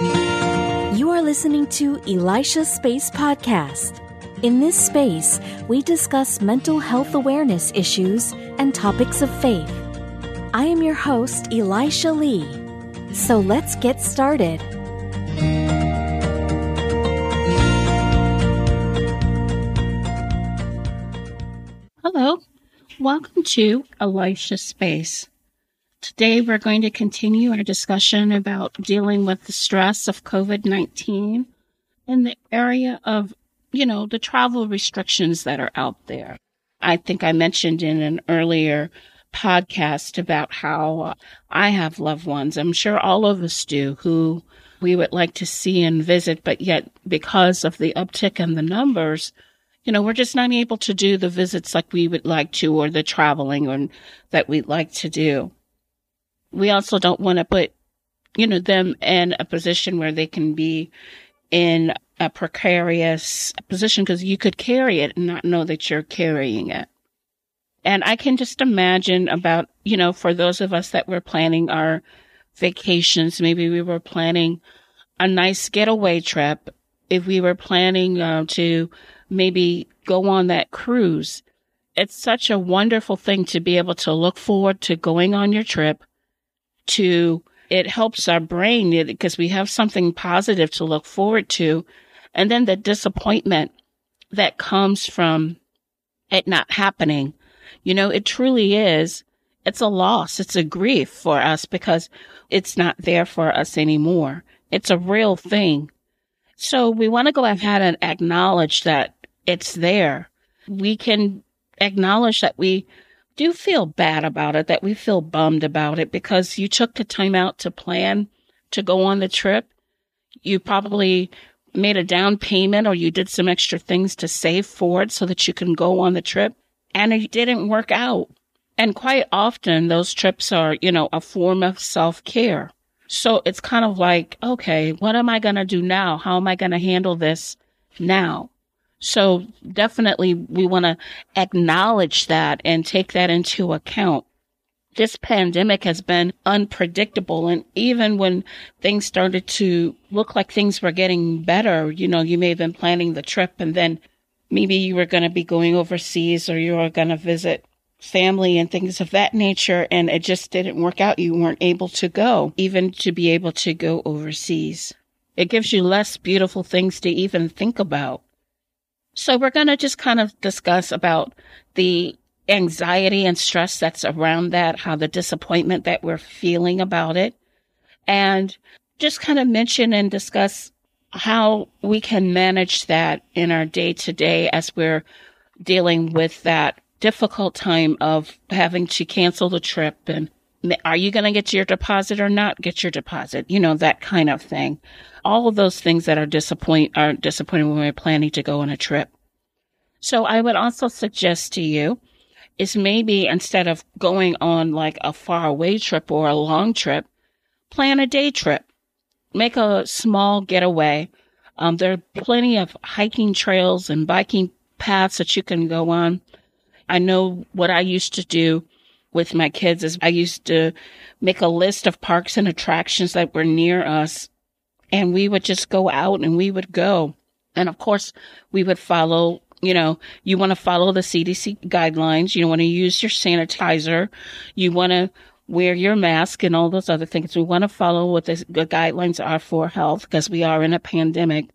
You are listening to Elisha Space Podcast. In this space, we discuss mental health awareness issues and topics of faith. I am your host, Elisha Lee. So let's get started. Hello, welcome to Elisha Space. Today we're going to continue our discussion about dealing with the stress of COVID 19 in the area of, you know, the travel restrictions that are out there. I think I mentioned in an earlier podcast about how I have loved ones. I'm sure all of us do who we would like to see and visit, but yet because of the uptick in the numbers, you know, we're just not able to do the visits like we would like to or the traveling or that we'd like to do. We also don't want to put, you know, them in a position where they can be in a precarious position because you could carry it and not know that you're carrying it. And I can just imagine about, you know, for those of us that were planning our vacations, maybe we were planning a nice getaway trip. If we were planning uh, to maybe go on that cruise. It's such a wonderful thing to be able to look forward to going on your trip to it helps our brain because we have something positive to look forward to. And then the disappointment that comes from it not happening. You know, it truly is. It's a loss. It's a grief for us because it's not there for us anymore. It's a real thing. So we want to go ahead and acknowledge that it's there. We can acknowledge that we do feel bad about it, that we feel bummed about it because you took the time out to plan to go on the trip. You probably made a down payment or you did some extra things to save for it so that you can go on the trip and it didn't work out. And quite often those trips are, you know, a form of self care. So it's kind of like, okay, what am I going to do now? How am I going to handle this now? So definitely we want to acknowledge that and take that into account. This pandemic has been unpredictable. And even when things started to look like things were getting better, you know, you may have been planning the trip and then maybe you were going to be going overseas or you were going to visit family and things of that nature. And it just didn't work out. You weren't able to go, even to be able to go overseas. It gives you less beautiful things to even think about. So we're going to just kind of discuss about the anxiety and stress that's around that, how the disappointment that we're feeling about it, and just kind of mention and discuss how we can manage that in our day to day as we're dealing with that difficult time of having to cancel the trip and are you going to get your deposit or not get your deposit? You know, that kind of thing. All of those things that are disappoint, are disappointing when we're planning to go on a trip. So I would also suggest to you is maybe instead of going on like a far away trip or a long trip, plan a day trip. Make a small getaway. Um, there are plenty of hiking trails and biking paths that you can go on. I know what I used to do with my kids is I used to make a list of parks and attractions that were near us and we would just go out and we would go. And of course, we would follow, you know, you want to follow the CDC guidelines. You want to use your sanitizer. You want to wear your mask and all those other things. We want to follow what the, guidelines are for health because we are in a pandemic.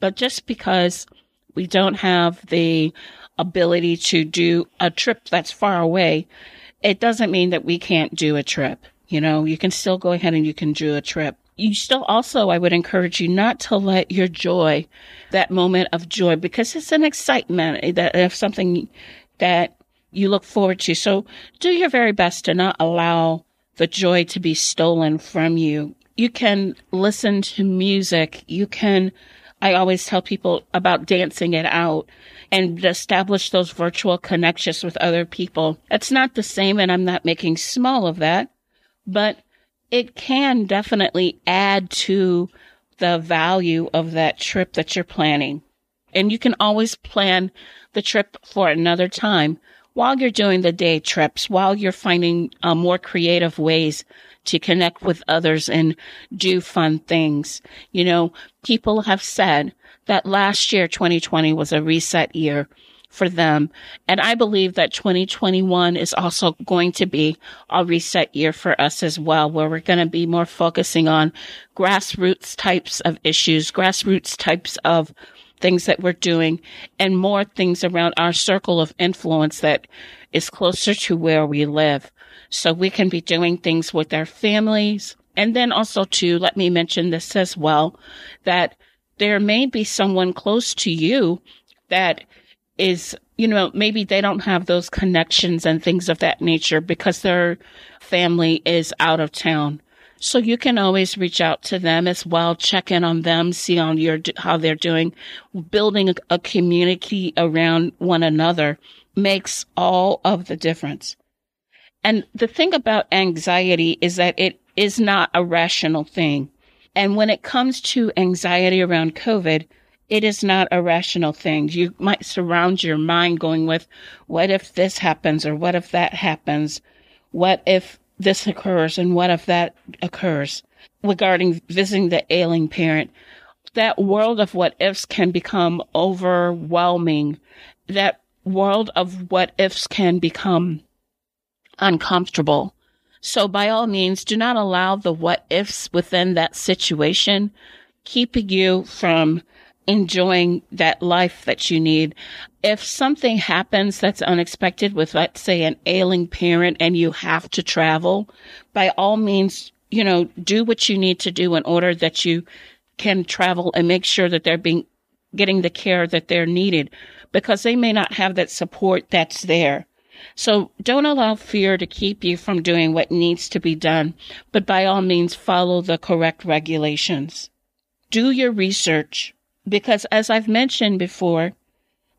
But just because we don't have the ability to do a trip that's far away, it doesn't mean that we can't do a trip. You know, you can still go ahead and you can do a trip. You still also, I would encourage you not to let your joy, that moment of joy, because it's an excitement eh, that if something that you look forward to. So do your very best to not allow the joy to be stolen from you. You can listen to music. You can, I always tell people about dancing it out and establish those virtual connections with other people. It's not the same, and I'm not making small of that, but it can definitely add to the value of that trip that you're planning. And you can always plan the trip for another time while you're doing the day trips, while you're finding uh, more creative ways to connect with others and do fun things. You know, people have said that last year, 2020 was a reset year for them. And I believe that 2021 is also going to be a reset year for us as well, where we're going to be more focusing on grassroots types of issues, grassroots types of things that we're doing and more things around our circle of influence that is closer to where we live. So we can be doing things with our families. And then also to let me mention this as well, that there may be someone close to you that is, you know, maybe they don't have those connections and things of that nature because their family is out of town. So you can always reach out to them as well, check in on them, see on your, how they're doing. Building a, community around one another makes all of the difference. And the thing about anxiety is that it is not a rational thing. And when it comes to anxiety around COVID, it is not a rational thing. You might surround your mind going with, what if this happens or what if that happens? What if this occurs and what if that occurs regarding visiting the ailing parent. That world of what ifs can become overwhelming. That world of what ifs can become uncomfortable. So by all means, do not allow the what ifs within that situation keeping you from enjoying that life that you need. If something happens that's unexpected with, let's say, an ailing parent and you have to travel, by all means, you know, do what you need to do in order that you can travel and make sure that they're being, getting the care that they're needed because they may not have that support that's there. So don't allow fear to keep you from doing what needs to be done, but by all means follow the correct regulations. Do your research because as I've mentioned before,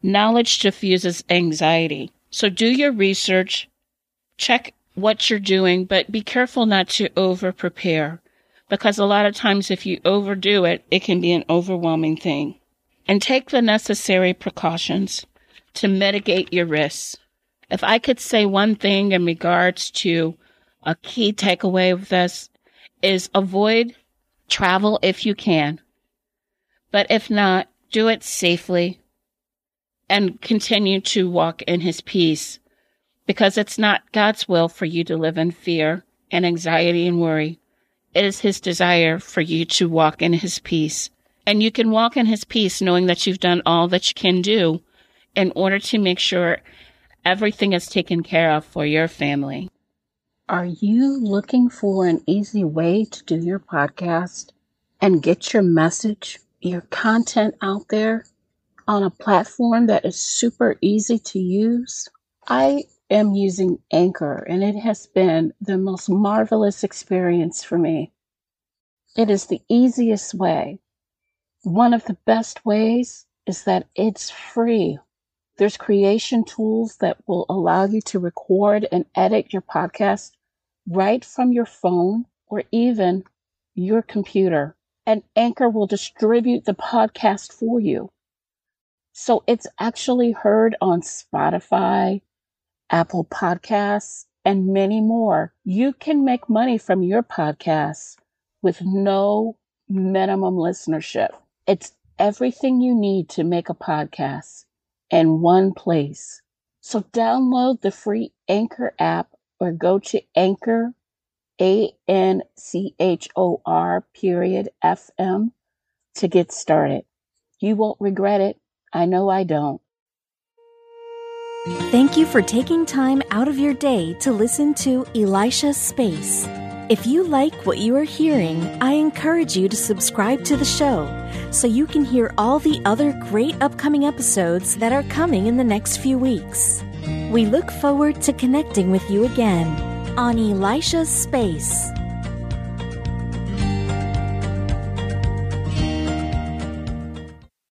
knowledge diffuses anxiety. So do your research, check what you're doing, but be careful not to over prepare because a lot of times if you overdo it, it can be an overwhelming thing. And take the necessary precautions to mitigate your risks. If I could say one thing in regards to a key takeaway of this is avoid travel if you can. But if not, do it safely and continue to walk in his peace because it's not God's will for you to live in fear and anxiety and worry. It is his desire for you to walk in his peace. And you can walk in his peace knowing that you've done all that you can do in order to make sure everything is taken care of for your family. Are you looking for an easy way to do your podcast and get your message your content out there on a platform that is super easy to use. I am using Anchor and it has been the most marvelous experience for me. It is the easiest way. One of the best ways is that it's free. There's creation tools that will allow you to record and edit your podcast right from your phone or even your computer and Anchor will distribute the podcast for you. So it's actually heard on Spotify, Apple Podcasts, and many more. You can make money from your podcasts with no minimum listenership. It's everything you need to make a podcast in one place. So download the free Anchor app or go to Anchor a N C H O R period F M to get started. You won't regret it. I know I don't. Thank you for taking time out of your day to listen to Elisha's Space. If you like what you are hearing, I encourage you to subscribe to the show so you can hear all the other great upcoming episodes that are coming in the next few weeks. We look forward to connecting with you again on Elisha's Space.